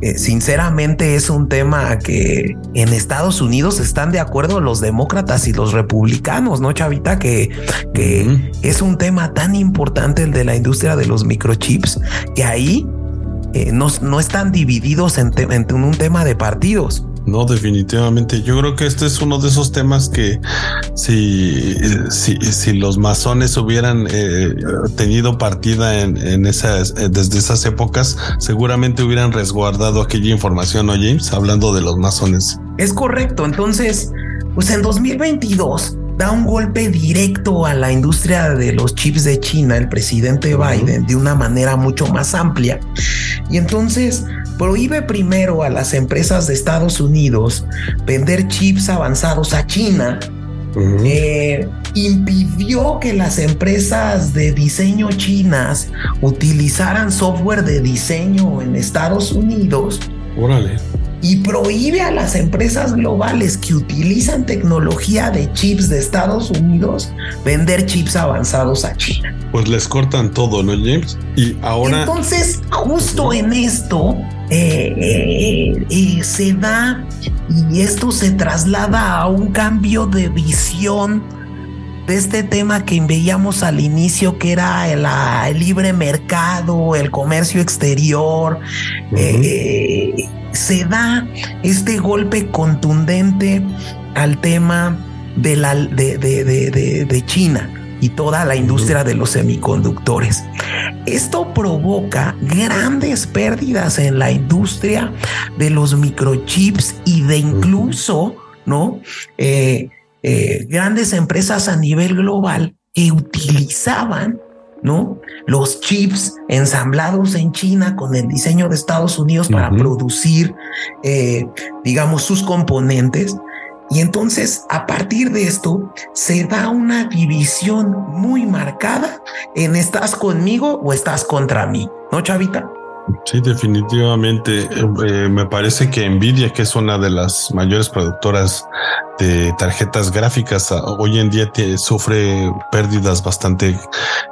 eh, sinceramente es un tema que en Estados Unidos están de acuerdo los demócratas y los republicanos, ¿no, Chavita? Que, que es un tema tan importante el de la industria de los microchips que ahí eh, no, no, están divididos en, en un tema de partidos. No, definitivamente. Yo creo que este es uno de esos temas que si, si, los masones hubieran eh, tenido partida en, en esas, eh, desde esas épocas, seguramente hubieran resguardado aquella información, ¿no, James? Hablando de los masones. Es correcto. Entonces, pues en 2022 da un golpe directo a la industria de los chips de China, el presidente Biden, de una manera mucho más amplia. Y entonces prohíbe primero a las empresas de Estados Unidos vender chips avanzados a China. Eh, impidió que las empresas de diseño chinas utilizaran software de diseño en Estados Unidos. Órale y prohíbe a las empresas globales que utilizan tecnología de chips de Estados Unidos vender chips avanzados a China. Pues les cortan todo, ¿no, James? Y ahora... Entonces, justo en esto eh, eh, eh, se da y esto se traslada a un cambio de visión de este tema que veíamos al inicio, que era el, libre mercado, el comercio exterior, se da este golpe contundente al tema de, la, de, de, China y toda la industria de los semiconductores. Esto provoca grandes pérdidas en la industria de los microchips y de incluso, ¿no? Eh, eh, grandes empresas a nivel global que utilizaban ¿no? Los chips ensamblados en China con el diseño de Estados Unidos para producir, eh, digamos, sus componentes. Y entonces, a partir de esto, se da una división muy marcada en estás conmigo o estás contra mí, ¿no, Chavita? Sí, definitivamente. Eh, eh, me parece que Nvidia, que es una de las mayores productoras de tarjetas gráficas, ah, hoy en día sufre pérdidas bastante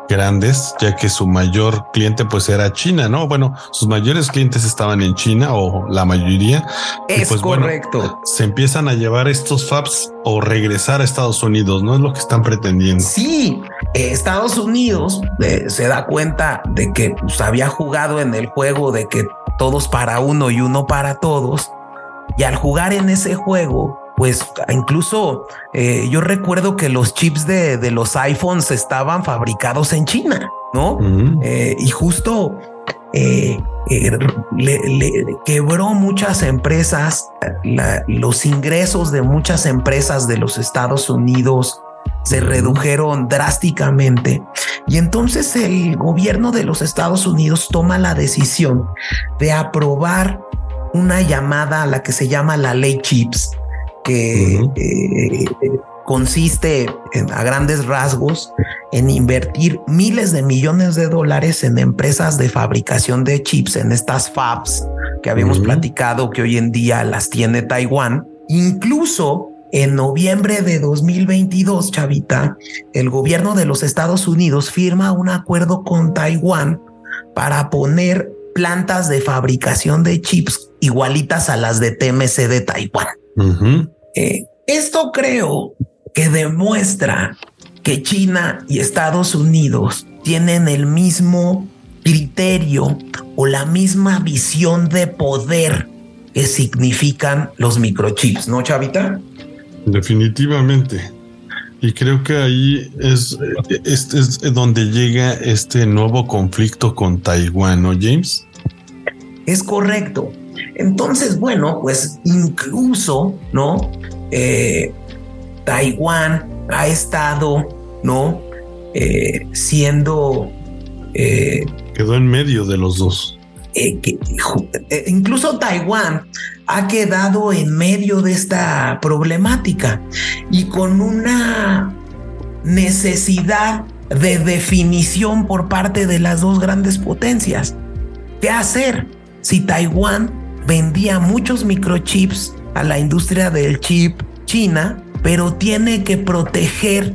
grandes, ya que su mayor cliente pues era China, ¿no? Bueno, sus mayores clientes estaban en China o la mayoría. Es pues, correcto. se empiezan a llevar estos fabs o regresar a Estados Unidos, ¿no? Es lo que están pretendiendo. Sí, Estados Unidos eh, se da cuenta de que pues, había jugado en el juego de que todos para uno y uno para todos. Y al jugar en ese juego, pues incluso eh, yo recuerdo que los chips de, de, los iPhones estaban fabricados en China, ¿no? Eh, y justo eh, le, quebró muchas empresas, los ingresos de muchas empresas de los Estados Unidos se redujeron drásticamente. Y entonces el gobierno de los Estados Unidos toma la decisión de aprobar una llamada a la que se llama la ley chips que eh, consiste a grandes rasgos en invertir miles de millones de dólares en empresas de fabricación de chips, en estas fabs que habíamos platicado que hoy en día las tiene Taiwán. Incluso en noviembre de 2022, Chavita, el gobierno de los Estados Unidos firma un acuerdo con Taiwán para poner plantas de fabricación de chips igualitas a las de TMC de Taiwán. Eh, esto creo que demuestra que China y Estados Unidos tienen el mismo criterio o la misma visión de poder que significan los microchips, ¿no, Chavita? Definitivamente. Y creo que ahí es, es donde llega este nuevo conflicto con Taiwán, ¿no, James? Es correcto. Entonces, bueno, pues incluso, ¿no? Eh, Taiwán ha estado, ¿no? Eh, siendo... Eh, Quedó en medio de los dos. incluso Taiwán ha quedado en medio de esta problemática y con una necesidad de definición por parte de las dos grandes potencias. ¿Qué hacer si Taiwán vendía muchos microchips a la industria del chip china, pero tiene que proteger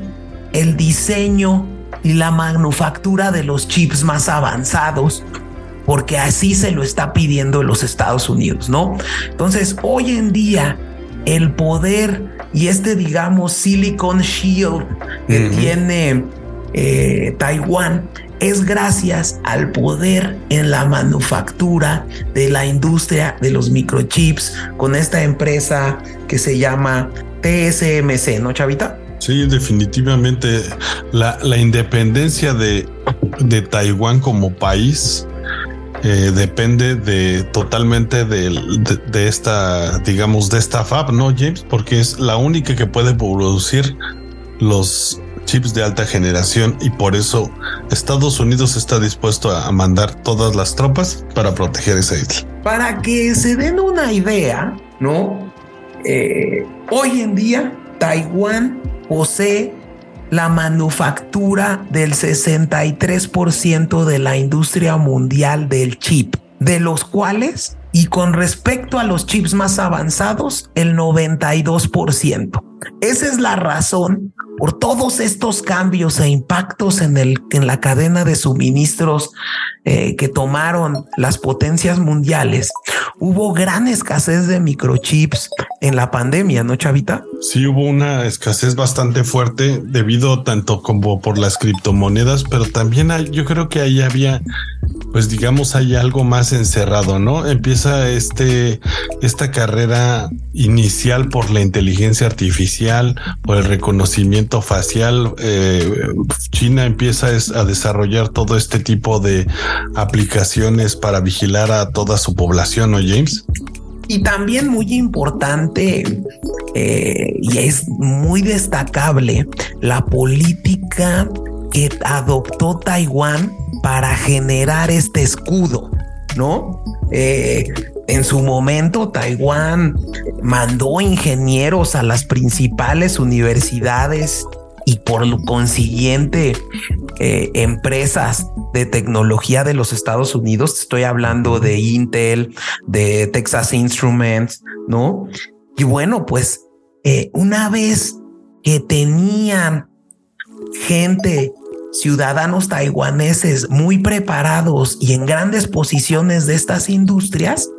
el diseño y la manufactura de los chips más avanzados porque así se lo está pidiendo los Estados Unidos, ¿no? Entonces, hoy en día, el poder y este, digamos, Silicon Shield que tiene eh, Taiwán es gracias al poder en la manufactura de la industria de los microchips con esta empresa que se llama TSMC, ¿no, Chavita? Sí, definitivamente la, la independencia de, de Taiwán como país eh, depende de totalmente de, de, esta, digamos, de esta fab, ¿no, James? Porque es la única que puede producir los chips de alta generación y por eso Estados Unidos está dispuesto a mandar todas las tropas para proteger esa isla. Para que se den una idea, ¿no? Eh, hoy en día Taiwán posee la manufactura del 63% de la industria mundial del chip, de los cuales, y con respecto a los chips más avanzados, el 92%. Esa es la razón por todos estos cambios e impactos en, el, en la cadena de suministros eh, que tomaron las potencias mundiales, hubo gran escasez de microchips en la pandemia, ¿no, Chavita? Sí, hubo una escasez bastante fuerte debido tanto como por las criptomonedas, pero también yo creo que ahí había, pues digamos, hay algo más encerrado, ¿no? Empieza este, esta carrera inicial por la inteligencia artificial, por el reconocimiento facial. Eh, China empieza a desarrollar todo este tipo de aplicaciones para vigilar a toda su población, ¿no, James? Y también muy importante eh, y es muy destacable la política que adoptó Taiwán para generar este escudo, ¿no? Eh, en su momento, Taiwán mandó ingenieros a las principales universidades y por lo consiguiente eh, empresas de tecnología de los Estados Unidos. Estoy hablando de Intel, de Texas Instruments, ¿no? Y bueno, pues eh, una vez que tenían gente, ciudadanos taiwaneses muy preparados y en grandes posiciones de estas industrias,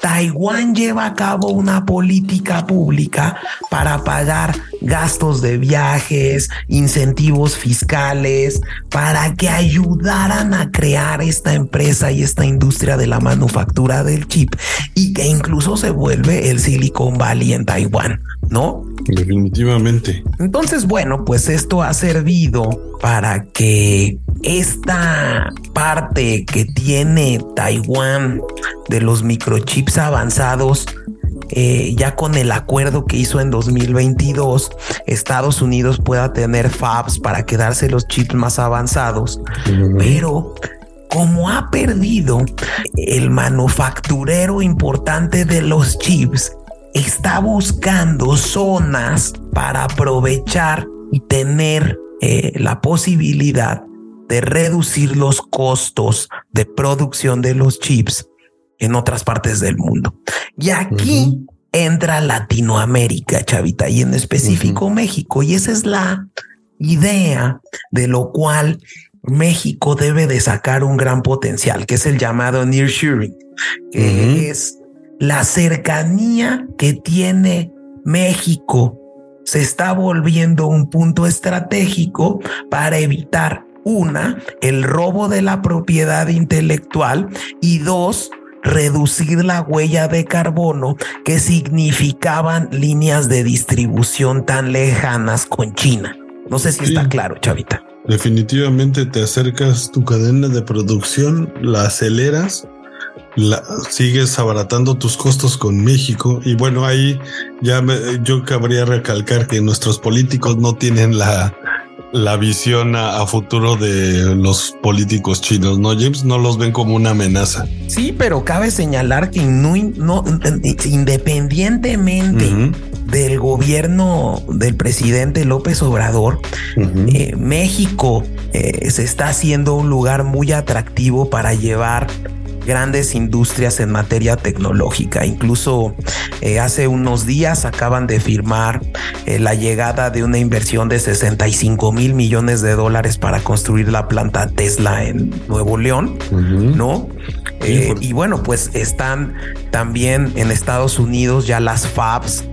Taiwán lleva a cabo una política pública para pagar gastos de viajes, incentivos fiscales, para que ayudaran a crear esta empresa y esta industria de la manufactura del chip y que incluso se vuelve el Silicon Valley en Taiwán, ¿no? Definitivamente. Entonces, bueno, pues esto ha servido para que esta parte que tiene Taiwán de los microchips avanzados, eh, ya con el acuerdo que hizo en 2022, Estados Unidos pueda tener fabs para quedarse los chips más avanzados, pero como ha perdido el manufacturero importante de los chips, está buscando zonas para aprovechar y tener eh, la posibilidad de reducir los costos de producción de los chips en otras partes del mundo. Y aquí entra Latinoamérica, chavita, y en específico México. Y esa es la idea de lo cual México debe de sacar un gran potencial, que es el llamado nearshoring, que es la cercanía que tiene México se está volviendo un punto estratégico para evitar una, el robo de la propiedad intelectual y dos, reducir la huella de carbono que significaban líneas de distribución tan lejanas con China. No sé si está claro, Chavita. Definitivamente te acercas tu cadena de producción, la aceleras, la, sigues abaratando tus costos con México y bueno, ahí ya yo cabría recalcar que nuestros políticos no tienen la, la visión a, futuro de los políticos chinos, ¿no, James? No los ven como una amenaza. Sí, pero cabe señalar que no, no independientemente del gobierno del presidente López Obrador, eh, México eh, se está haciendo un lugar muy atractivo para llevar grandes industrias en materia tecnológica. Incluso eh, hace unos días acaban de firmar eh, la llegada de una inversión de 65 mil millones de dólares para construir la planta Tesla en Nuevo León, ¿no? Eh, y bueno, pues están también en Estados Unidos ya las fabs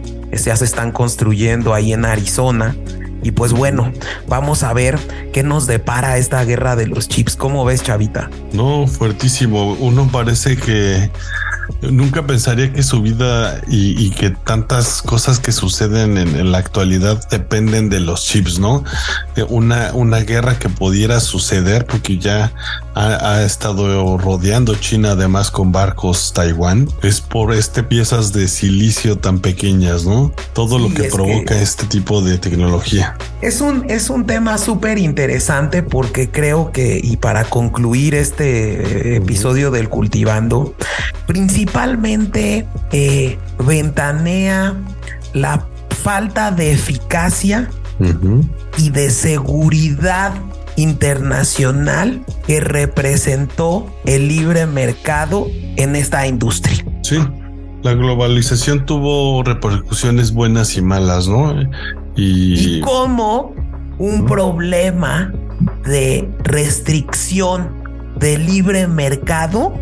ya se están construyendo ahí en Arizona. Y pues bueno, vamos a ver qué nos depara esta guerra de los chips. ¿Cómo ves, Chavita? No, fuertísimo. Uno parece que nunca pensaría que su vida y, que tantas cosas que suceden en, la actualidad dependen de los chips, ¿no? Una, una guerra que pudiera suceder porque ya ha, estado rodeando China además con barcos Taiwán es por este piezas de silicio tan pequeñas, ¿no? Todo lo que provoca este tipo de tecnología. Es un, es un tema súper interesante porque creo que, y para concluir este episodio del cultivando, principalmente eh, ventanea la falta de eficacia y de seguridad internacional que representó el libre mercado en esta industria. Sí, la globalización tuvo repercusiones buenas y malas, ¿no? Y, como un problema de restricción de libre mercado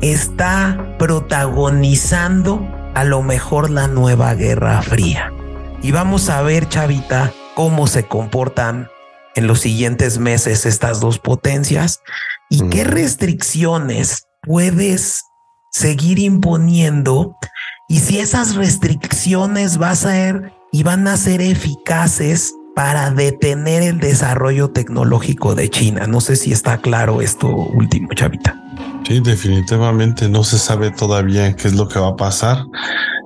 está protagonizando a lo mejor la nueva Guerra Fría. Y vamos a ver, Chavita, cómo se comportan en los siguientes meses estas dos potencias y qué restricciones puedes seguir imponiendo y si esas restricciones van a ser y van a ser eficaces para detener el desarrollo tecnológico de China. No sé si está claro esto último, Chavita. Sí, definitivamente no se sabe todavía qué es lo que va a pasar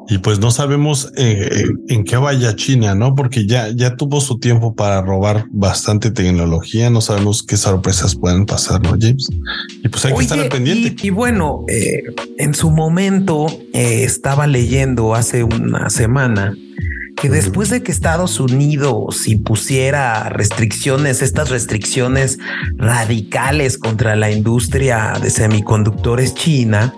y pues no sabemos eh, en qué vaya China, ¿no? Porque ya, ya tuvo su tiempo para robar bastante tecnología, no sabemos qué sorpresas pueden pasar, ¿no, James? Y pues hay que estar pendiente. Y, bueno, eh, en su momento eh, estaba leyendo hace una semana que después de que Estados Unidos impusiera restricciones, estas restricciones radicales contra la industria de semiconductores china,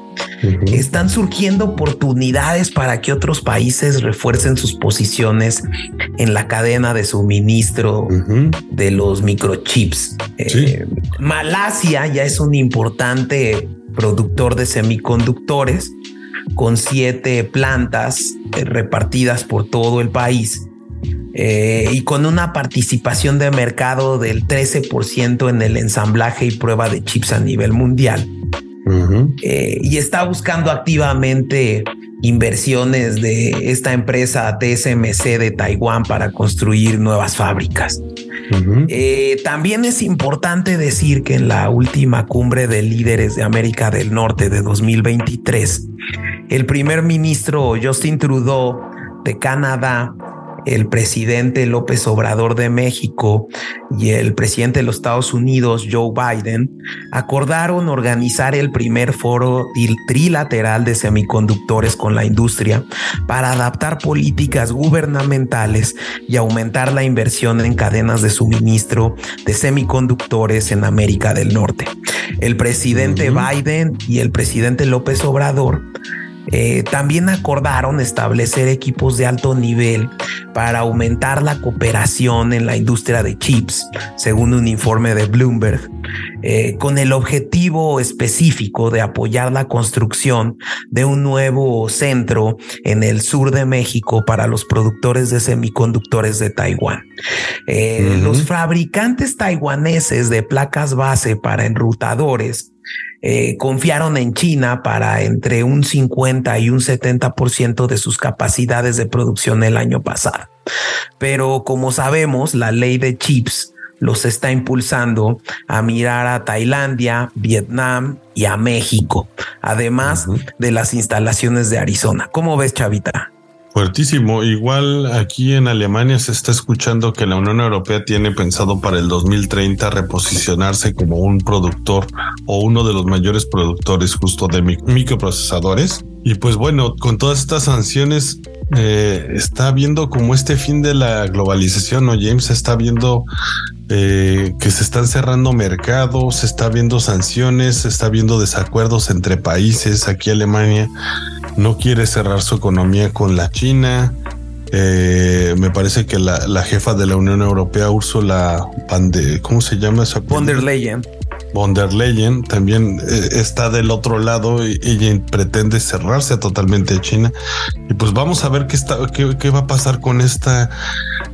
están surgiendo oportunidades para que otros países refuercen sus posiciones en la cadena de suministro de los microchips. Eh, Malasia ya es un importante productor de semiconductores con siete plantas eh, repartidas por todo el país. Eh, y con una participación de mercado del 13% en el ensamblaje y prueba de chips a nivel mundial. Eh, y está buscando activamente inversiones de esta empresa TSMC de Taiwán para construir nuevas fábricas. Eh, también es importante decir que en la última cumbre de líderes de América del Norte de 2023, el primer ministro Justin Trudeau de Canadá el presidente López Obrador de México y el presidente de los Estados Unidos, Joe Biden, acordaron organizar el primer foro trilateral de semiconductores con la industria para adaptar políticas gubernamentales y aumentar la inversión en cadenas de suministro de semiconductores en América del Norte. El presidente Biden y el presidente López Obrador eh, también acordaron establecer equipos de alto nivel para aumentar la cooperación en la industria de chips, según un informe de Bloomberg, eh, con el objetivo específico de apoyar la construcción de un nuevo centro en el sur de México para los productores de semiconductores de Taiwán. Eh, los fabricantes taiwaneses de placas base para enrutadores eh, confiaron en China para entre un 50 y un 70% de sus capacidades de producción el año pasado. Pero como sabemos, la ley de chips los está impulsando a mirar a Tailandia, Vietnam y a México, además de las instalaciones de Arizona. ¿Cómo ves, Chavita? Fuertísimo. Igual aquí en Alemania se está escuchando que la Unión Europea tiene pensado para el 2030 reposicionarse como un productor o uno de los mayores productores justo de microprocesadores. Y pues bueno, con todas estas sanciones eh, está viendo como este fin de la globalización, ¿no, James? Está viendo eh, que se están cerrando mercados, se está viendo sanciones, se está viendo desacuerdos entre países. Aquí Alemania no quiere cerrar su economía con la China. Eh, me parece que la, jefa de la Unión Europea, Ursula van de, ¿cómo se llama esa? Von der Leyen von der Leyen también eh, está del otro lado y ella pretende cerrarse totalmente a China. Y pues vamos a ver qué, está, qué, va a pasar con esta,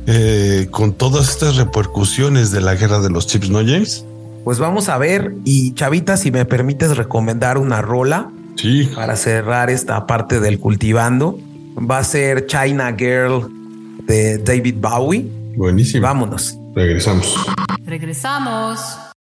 eh, con todas estas repercusiones de la guerra de los chips, ¿no, James? Pues vamos a ver. Y Chavita, si me permites recomendar una rola sí. para cerrar esta parte del cultivando, va a ser China Girl de David Bowie. Buenísimo. Vámonos. Regresamos. Regresamos.